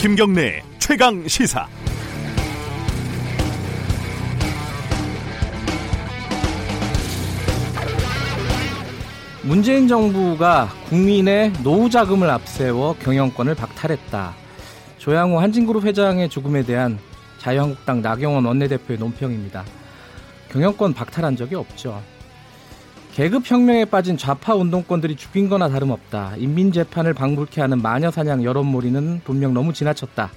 김경래 최강 시사. 문재인 정부가 국민의 노후 자금을 앞세워 경영권을 박탈했다. 조양호 한진그룹 회장의 죽음에 대한 자유한국당 나경원 원내대표의 논평입니다. 경영권 박탈한 적이 없죠. 계급혁명에 빠진 좌파 운동권들이 죽인 거나 다름없다. 인민재판을 방불케 하는 마녀사냥 여론몰이는 분명 너무 지나쳤다.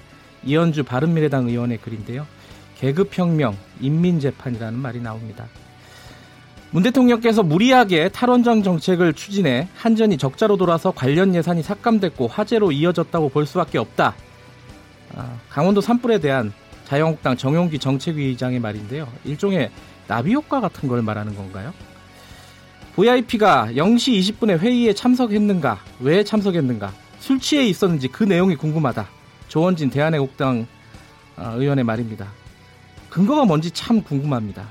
이현주 바른미래당 의원의 글인데요. 계급혁명, 인민재판이라는 말이 나옵니다. 문 대통령께서 무리하게 탈원전 정책을 추진해 한전이 적자로 돌아서 관련 예산이 삭감됐고 화제로 이어졌다고 볼 수밖에 없다. 아, 강원도 산불에 대한 자유한국당 정용기 정책위의장의 말인데요. 일종의 나비 효과 같은 걸 말하는 건가요? VIP가 0시 20분에 회의에 참석했는가? 왜 참석했는가? 술 취해 있었는지 그 내용이 궁금하다. 조원진 대한애국당 아, 의원의 말입니다. 근거가 뭔지 참 궁금합니다.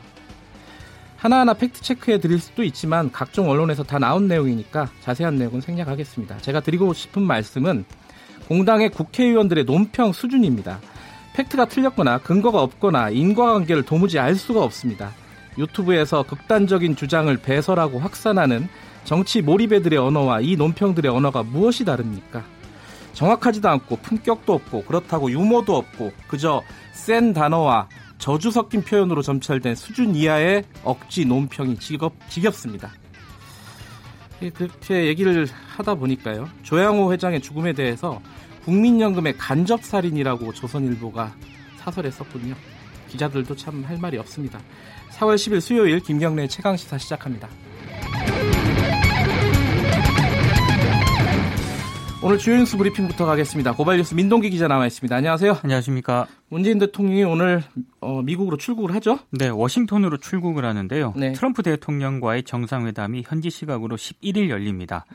하나하나 팩트 체크해 드릴 수도 있지만 각종 언론에서 다 나온 내용이니까 자세한 내용은 생략하겠습니다. 제가 드리고 싶은 말씀은 공당의 국회의원들의 논평 수준입니다. 팩트가 틀렸거나 근거가 없거나 인과관계를 도무지 알 수가 없습니다. 유튜브에서 극단적인 주장을 배설하고 확산하는 정치 몰입애들의 언어와 이 논평들의 언어가 무엇이 다릅니까? 정확하지도 않고 품격도 없고 그렇다고 유머도 없고 그저 센 단어와 저주 섞인 표현으로 점철된 수준 이하의 억지 논평이 지겹, 지겹습니다. 그렇게 얘기를 하다 보니까요. 조양호 회장의 죽음에 대해서 국민연금의 간접살인이라고 조선일보가 사설에 썼군요. 기자들도 참 할 말이 없습니다. 4월 10일 수요일 김경래 최강 시사 시작합니다. 오늘 주요 뉴스 브리핑부터 가겠습니다. 고발 뉴스 민동기 기자 나와 있습니다. 안녕하세요. 안녕하십니까. 문재인 대통령이 오늘 어, 미국으로 출국을 하죠? 네, 워싱턴으로 출국을 하는데요. 네. 트럼프 대통령과의 정상회담이 현지 시각으로 11일 열립니다.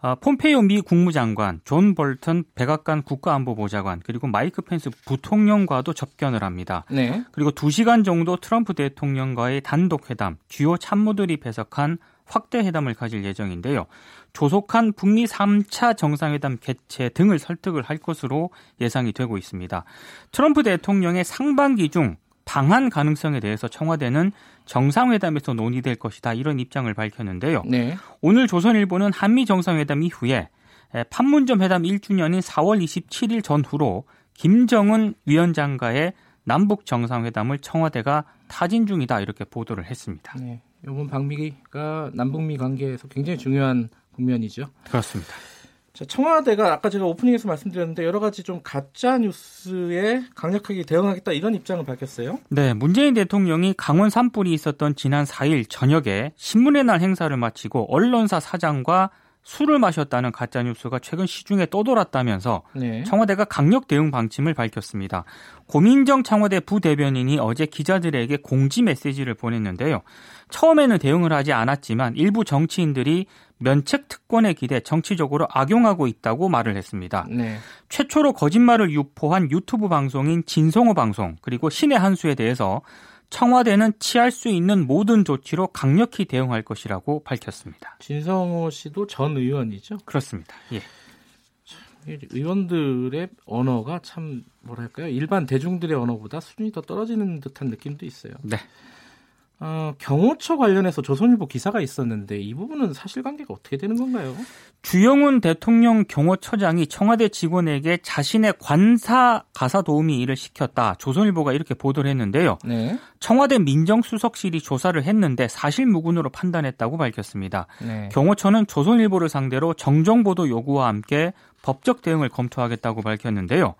어, 폼페이오 미 국무장관, 존 볼턴 백악관 국가안보보좌관, 그리고 마이크 펜스 부통령과도 접견을 합니다. 네. 그리고 2시간 정도 트럼프 대통령과의 단독 회담, 주요 참모들이 배석한 확대 회담을 가질 예정인데요. 조속한 북미 3차 정상회담 개최 등을 설득을 할 것으로 예상이 되고 있습니다. 트럼프 대통령의 상반기 중 방한 가능성에 대해서 청와대는 정상회담에서 논의될 것이다 이런 입장을 밝혔는데요. 네. 오늘 조선일보는 한미 정상회담 이후에 판문점 회담 1주년인 4월 27일 전후로 김정은 위원장과의 남북 정상회담을 청와대가 타진 중이다 이렇게 보도를 했습니다. 네. 이번 방미가 남북미 관계에서 굉장히 중요한 국면이죠. 그렇습니다. 자, 청와대가 아까 제가 오프닝에서 말씀드렸는데 여러 가지 좀 가짜 뉴스에 강력하게 대응하겠다 이런 입장을 밝혔어요. 네, 문재인 대통령이 강원 산불이 있었던 지난 4일 저녁에 신문의 날 행사를 마치고 언론사 사장과 술을 마셨다는 가짜 뉴스가 최근 시중에 떠돌았다면서 네. 청와대가 강력 대응 방침을 밝혔습니다. 고민정 청와대 부대변인이 어제 기자들에게 공지 메시지를 보냈는데요. 처음에는 대응을 하지 않았지만 일부 정치인들이 면책 특권에 기대 정치적으로 악용하고 있다고 말을 했습니다. 네. 최초로 거짓말을 유포한 유튜브 방송인 진성호 방송 그리고 신의 한수에 대해서 청와대는 취할 수 있는 모든 조치로 강력히 대응할 것이라고 밝혔습니다. 진성호 씨도 전 의원이죠? 그렇습니다. 예. 의원들의 언어가 참 뭐랄까요? 일반 대중들의 언어보다 수준이 더 떨어지는 듯한 느낌도 있어요. 네. 어, 경호처 관련해서 조선일보 기사가 있었는데 이 부분은 사실관계가 어떻게 되는 건가요? 주영훈 대통령 경호처장이 청와대 직원에게 자신의 관사 가사 도우미 일을 시켰다. 조선일보가 이렇게 보도를 했는데요. 네. 청와대 민정수석실이 조사를 했는데 사실무근으로 판단했다고 밝혔습니다. 네. 경호처는 조선일보를 상대로 정정보도 요구와 함께 법적 대응을 검토하겠다고 밝혔는데요.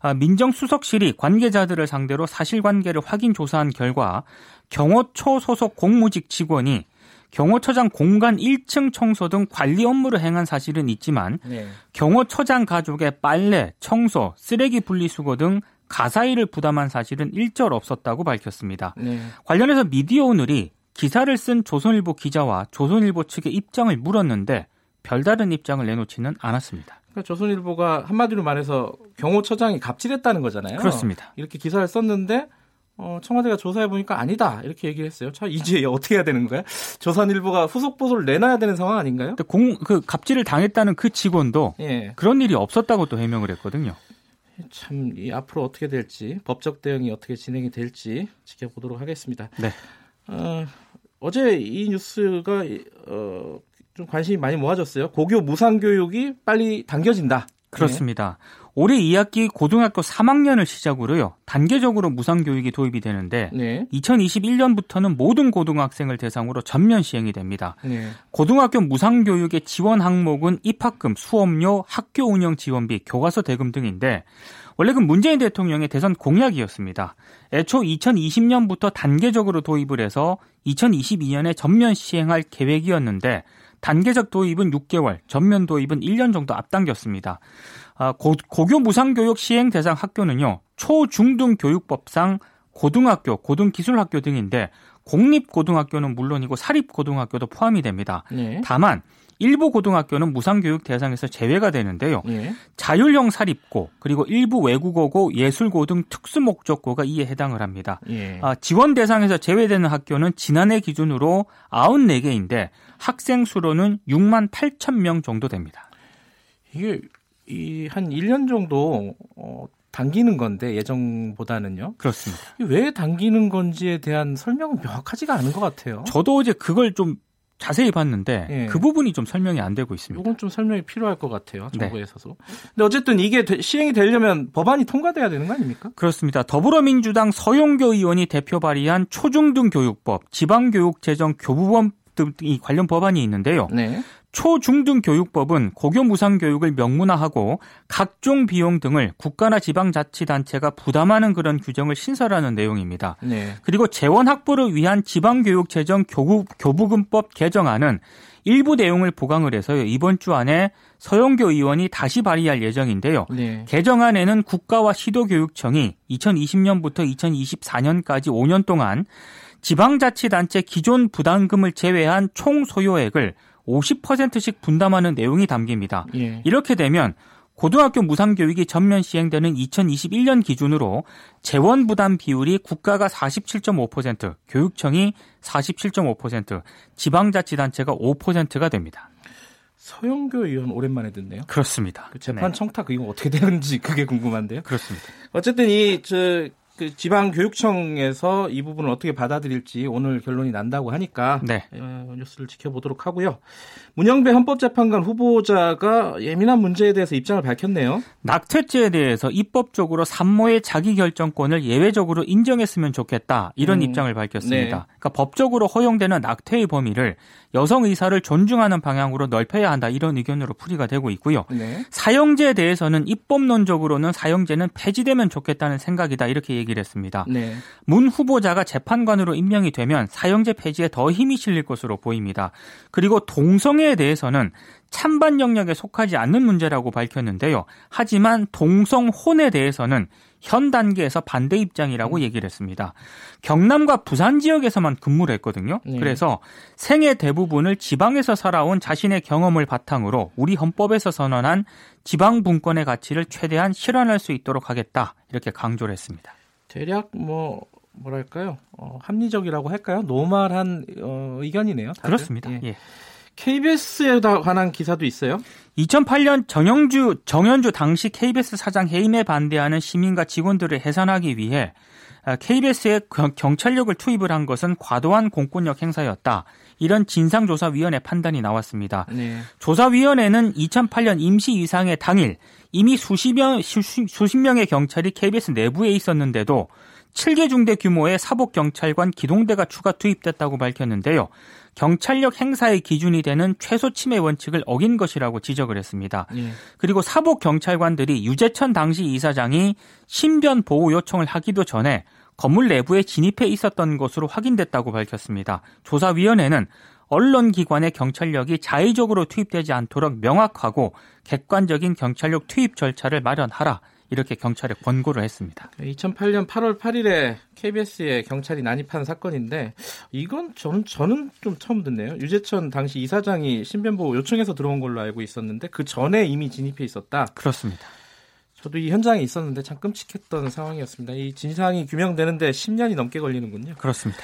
아, 민정수석실이 관계자들을 상대로 사실관계를 확인 조사한 결과 경호처 소속 공무직 직원이 경호처장 공간 1층 청소 등 관리 업무를 행한 사실은 있지만 네. 경호처장 가족의 빨래, 청소, 쓰레기 분리수거 등 가사일을 부담한 사실은 일절 없었다고 밝혔습니다. 네. 관련해서 미디어 오늘이 기사를 쓴 조선일보 기자와 조선일보 측의 입장을 물었는데 별다른 입장을 내놓지는 않았습니다. 그러니까 조선일보가 한마디로 말해서 경호처장이 갑질했다는 거잖아요. 그렇습니다. 이렇게 기사를 썼는데 어, 청와대가 조사해 보니까 아니다 이렇게 얘기를 했어요. 자 이제 어떻게 해야 되는 거야? 조선일보가 후속 보도를 내놔야 되는 상황 아닌가요? 공, 그 갑질을 당했다는 그 직원도 예. 그런 일이 없었다고 또 해명을 했거든요. 참, 이 앞으로 어떻게 될지, 법적 대응이 어떻게 진행이 될지 지켜보도록 하겠습니다. 네. 어, 어제 이 뉴스가 어, 좀 관심이 많이 모아졌어요. 고교 무상교육이 빨리 당겨진다. 그렇습니다. 네. 올해 2학기 고등학교 3학년을 시작으로요. 단계적으로 무상교육이 도입이 되는데 네. 2021년부터는 모든 고등학생을 대상으로 전면 시행이 됩니다. 네. 고등학교 무상교육의 지원 항목은 입학금, 수업료, 학교 운영 지원비, 교과서 대금 등인데 원래 그 문재인 대통령의 대선 공약이었습니다. 애초 2020년부터 단계적으로 도입을 해서 2022년에 전면 시행할 계획이었는데 단계적 도입은 6개월, 전면 도입은 1년 정도 앞당겼습니다. 아, 고, 고교 무상교육 시행 대상 학교는요, 초, 중, 등 교육법상 고등학교, 고등기술학교 등인데 공립고등학교는 물론이고 사립고등학교도 포함이 됩니다. 네. 다만 일부 고등학교는 무상교육 대상에서 제외가 되는데요. 예. 자율형 사립고 그리고 일부 외국어고 예술고 등 특수 목적고가 이에 해당을 합니다. 예. 아, 지원 대상에서 제외되는 학교는 지난해 기준으로 94개인데 학생 수로는 6만 8천 명 정도 됩니다. 이게 이 한 1년 정도 어, 당기는 건데 예정보다는요. 그렇습니다. 왜 당기는 건지에 대한 설명은 명확하지가 않은 것 같아요. 저도 어제 그걸 좀 자세히 봤는데 예. 그 부분이 좀 설명이 안 되고 있습니다. 이건 좀 설명이 필요할 것 같아요. 네. 정부에 있어서. 근데 어쨌든 이게 시행이 되려면 법안이 통과돼야 되는 거 아닙니까? 그렇습니다. 더불어민주당 서용교 의원이 대표 발의한 초중등 교육법, 지방교육재정 교부법 등이 관련 법안이 있는데요. 네. 초중등 교육법은 고교 무상 교육을 명문화하고 각종 비용 등을 국가나 지방 자치단체가 부담하는 그런 규정을 신설하는 내용입니다. 네. 그리고 재원 확보를 위한 지방 교육 재정 교부금법 개정안은 일부 내용을 보강을 해서요. 이번 주 안에 서영교 의원이 다시 발의할 예정인데요. 네. 개정안에는 국가와 시도교육청이 2020년부터 2024년까지 5년 동안 지방자치단체 기존 부담금을 제외한 총 소요액을 50%씩 분담하는 내용이 담깁니다. 예. 이렇게 되면 고등학교 무상교육이 전면 시행되는 2021년 기준으로 재원 부담 비율이 국가가 47.5%, 교육청이 47.5%, 지방자치단체가 5%가 됩니다. 서영교 의원 오랜만에 듣네요. 그렇습니다. 그 재판 네. 청탁 이거 어떻게 되는지 그게 궁금한데요. 그렇습니다. 어쨌든 이 저 그 지방 교육청에서 이 부분을 어떻게 받아들일지 오늘 결론이 난다고 하니까 네. 어, 뉴스를 지켜보도록 하고요. 문영배 헌법재판관 후보자가 예민한 문제에 대해서 입장을 밝혔네요. 낙태죄에 대해서 입법적으로 산모의 자기 결정권을 예외적으로 인정했으면 좋겠다 이런 음, 입장을 밝혔습니다. 네. 그러니까 법적으로 허용되는 낙태의 범위를 여성 의사를 존중하는 방향으로 넓혀야 한다 이런 의견으로 풀이가 되고 있고요. 네. 사형제에 대해서는 입법론적으로는 사형제는 폐지되면 좋겠다는 생각이다 이렇게 얘기 를 했습니다. 네. 문 후보자가 재판관으로 임명이 되면 사형제 폐지에 더 힘이 실릴 것으로 보입니다. 그리고 동성애에 대해서는 찬반 영역에 속하지 않는 문제라고 밝혔는데요. 하지만 동성혼에 대해서는 현 단계에서 반대 입장이라고 음. 얘기를 했습니다. 경남과 부산 지역에서만 근무를 했거든요. 네. 그래서 생애 대부분을 지방에서 살아온 자신의 경험을 바탕으로 우리 헌법에서 선언한 지방 분권의 가치를 최대한 실현할 수 있도록 하겠다. 이렇게 강조를 했습니다. 대략 뭐 뭐랄까요? 어, 합리적이라고 할까요? normal한 어, 의견이네요. 다들. 그렇습니다. 예. 예. KBS에 관한 기사도 있어요. 2008년 정연주 정연주 당시 KBS 사장 해임에 반대하는 시민과 직원들을 해산하기 위해 KBS에 경찰력을 투입을 한 것은 과도한 공권력 행사였다. 이런 진상조사위원회 판단이 나왔습니다. 네. 조사위원회는 2008년 임시이사회 당일 이미 수십, 명, 수십 명의 경찰이 KBS 내부에 있었는데도 7개 중대 규모의 사복경찰관 기동대가 추가 투입됐다고 밝혔는데요. 경찰력 행사의 기준이 되는 최소 침해 원칙을 어긴 것이라고 지적을 했습니다. 예. 그리고 사복 경찰관들이 유재천 당시 이사장이 신변 보호 요청을 하기도 전에 건물 내부에 진입해 있었던 것으로 확인됐다고 밝혔습니다. 조사위원회는 언론기관의 경찰력이 자의적으로 투입되지 않도록 명확하고 객관적인 경찰력 투입 절차를 마련하라 이렇게 경찰에 권고를 했습니다. 2008년 8월 8일에 KBS에 경찰이 난입한 사건인데 이건 저는 저는 좀 처음 듣네요. 유재천 당시 이사장이 신변보호 요청해서 들어온 걸로 알고 있었는데 그 전에 이미 진입해 있었다. 그렇습니다. 저도 이 현장에 있었는데 참 끔찍했던 상황이었습니다. 이 진상이 규명되는데 10년이 넘게 걸리는군요. 그렇습니다.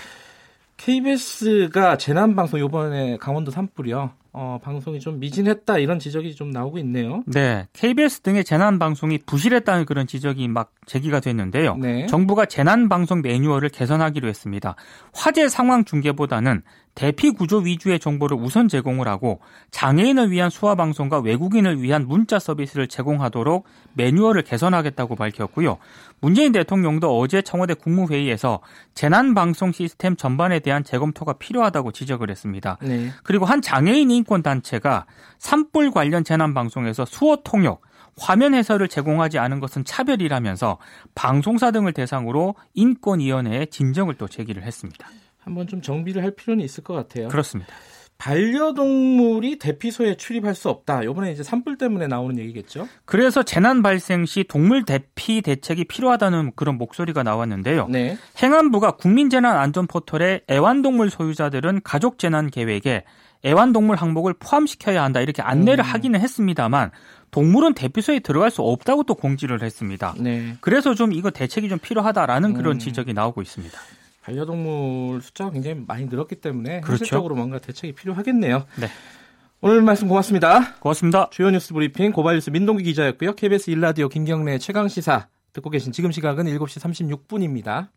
KBS가 재난방송 이번에 강원도 산불이요. 어, 방송이 좀 미진했다 이런 지적이 좀 나오고 있네요. 네, KBS 등의 재난 방송이 부실했다는 그런 지적이 막 제기가 됐는데요. 네. 정부가 재난 방송 매뉴얼을 개선하기로 했습니다. 화재 상황 중계보다는 대피 구조 위주의 정보를 우선 제공을 하고 장애인을 위한 수화 방송과 외국인을 위한 문자 서비스를 제공하도록 매뉴얼을 개선하겠다고 밝혔고요. 문재인 대통령도 어제 청와대 국무회의에서 재난 방송 시스템 전반에 대한 재검토가 필요하다고 지적을 했습니다. 네. 그리고 한 장애인 인권 단체가 산불 관련 재난 방송에서 수어 통역 화면 해설을 제공하지 않은 것은 차별이라면서 방송사 등을 대상으로 인권위원회에 진정을 또 제기를 했습니다. 한번 좀 정비를 할 필요는 있을 것 같아요. 그렇습니다. 반려동물이 대피소에 출입할 수 없다. 이번에 이제 산불 때문에 나오는 얘기겠죠? 그래서 재난 발생 시 동물 대피 대책이 필요하다는 그런 목소리가 나왔는데요. 네. 행안부가 국민재난안전포털에 애완동물 소유자들은 가족재난 계획에 애완동물 항목을 포함시켜야 한다 이렇게 안내를 음. 하기는 했습니다만 동물은 대피소에 들어갈 수 없다고 또 공지를 했습니다. 네. 그래서 좀 이거 대책이 좀 필요하다라는 그런 음. 지적이 나오고 있습니다. 반려동물 숫자가 굉장히 많이 늘었기 때문에 그렇죠. 현실적으로 뭔가 대책이 필요하겠네요. 네. 오늘 말씀 고맙습니다. 고맙습니다. 주요 뉴스 브리핑 고발뉴스 민동기 기자였고요. KBS 일라디오 김경래 최강 시사 듣고 계신 지금 시각은 7시 36분입니다.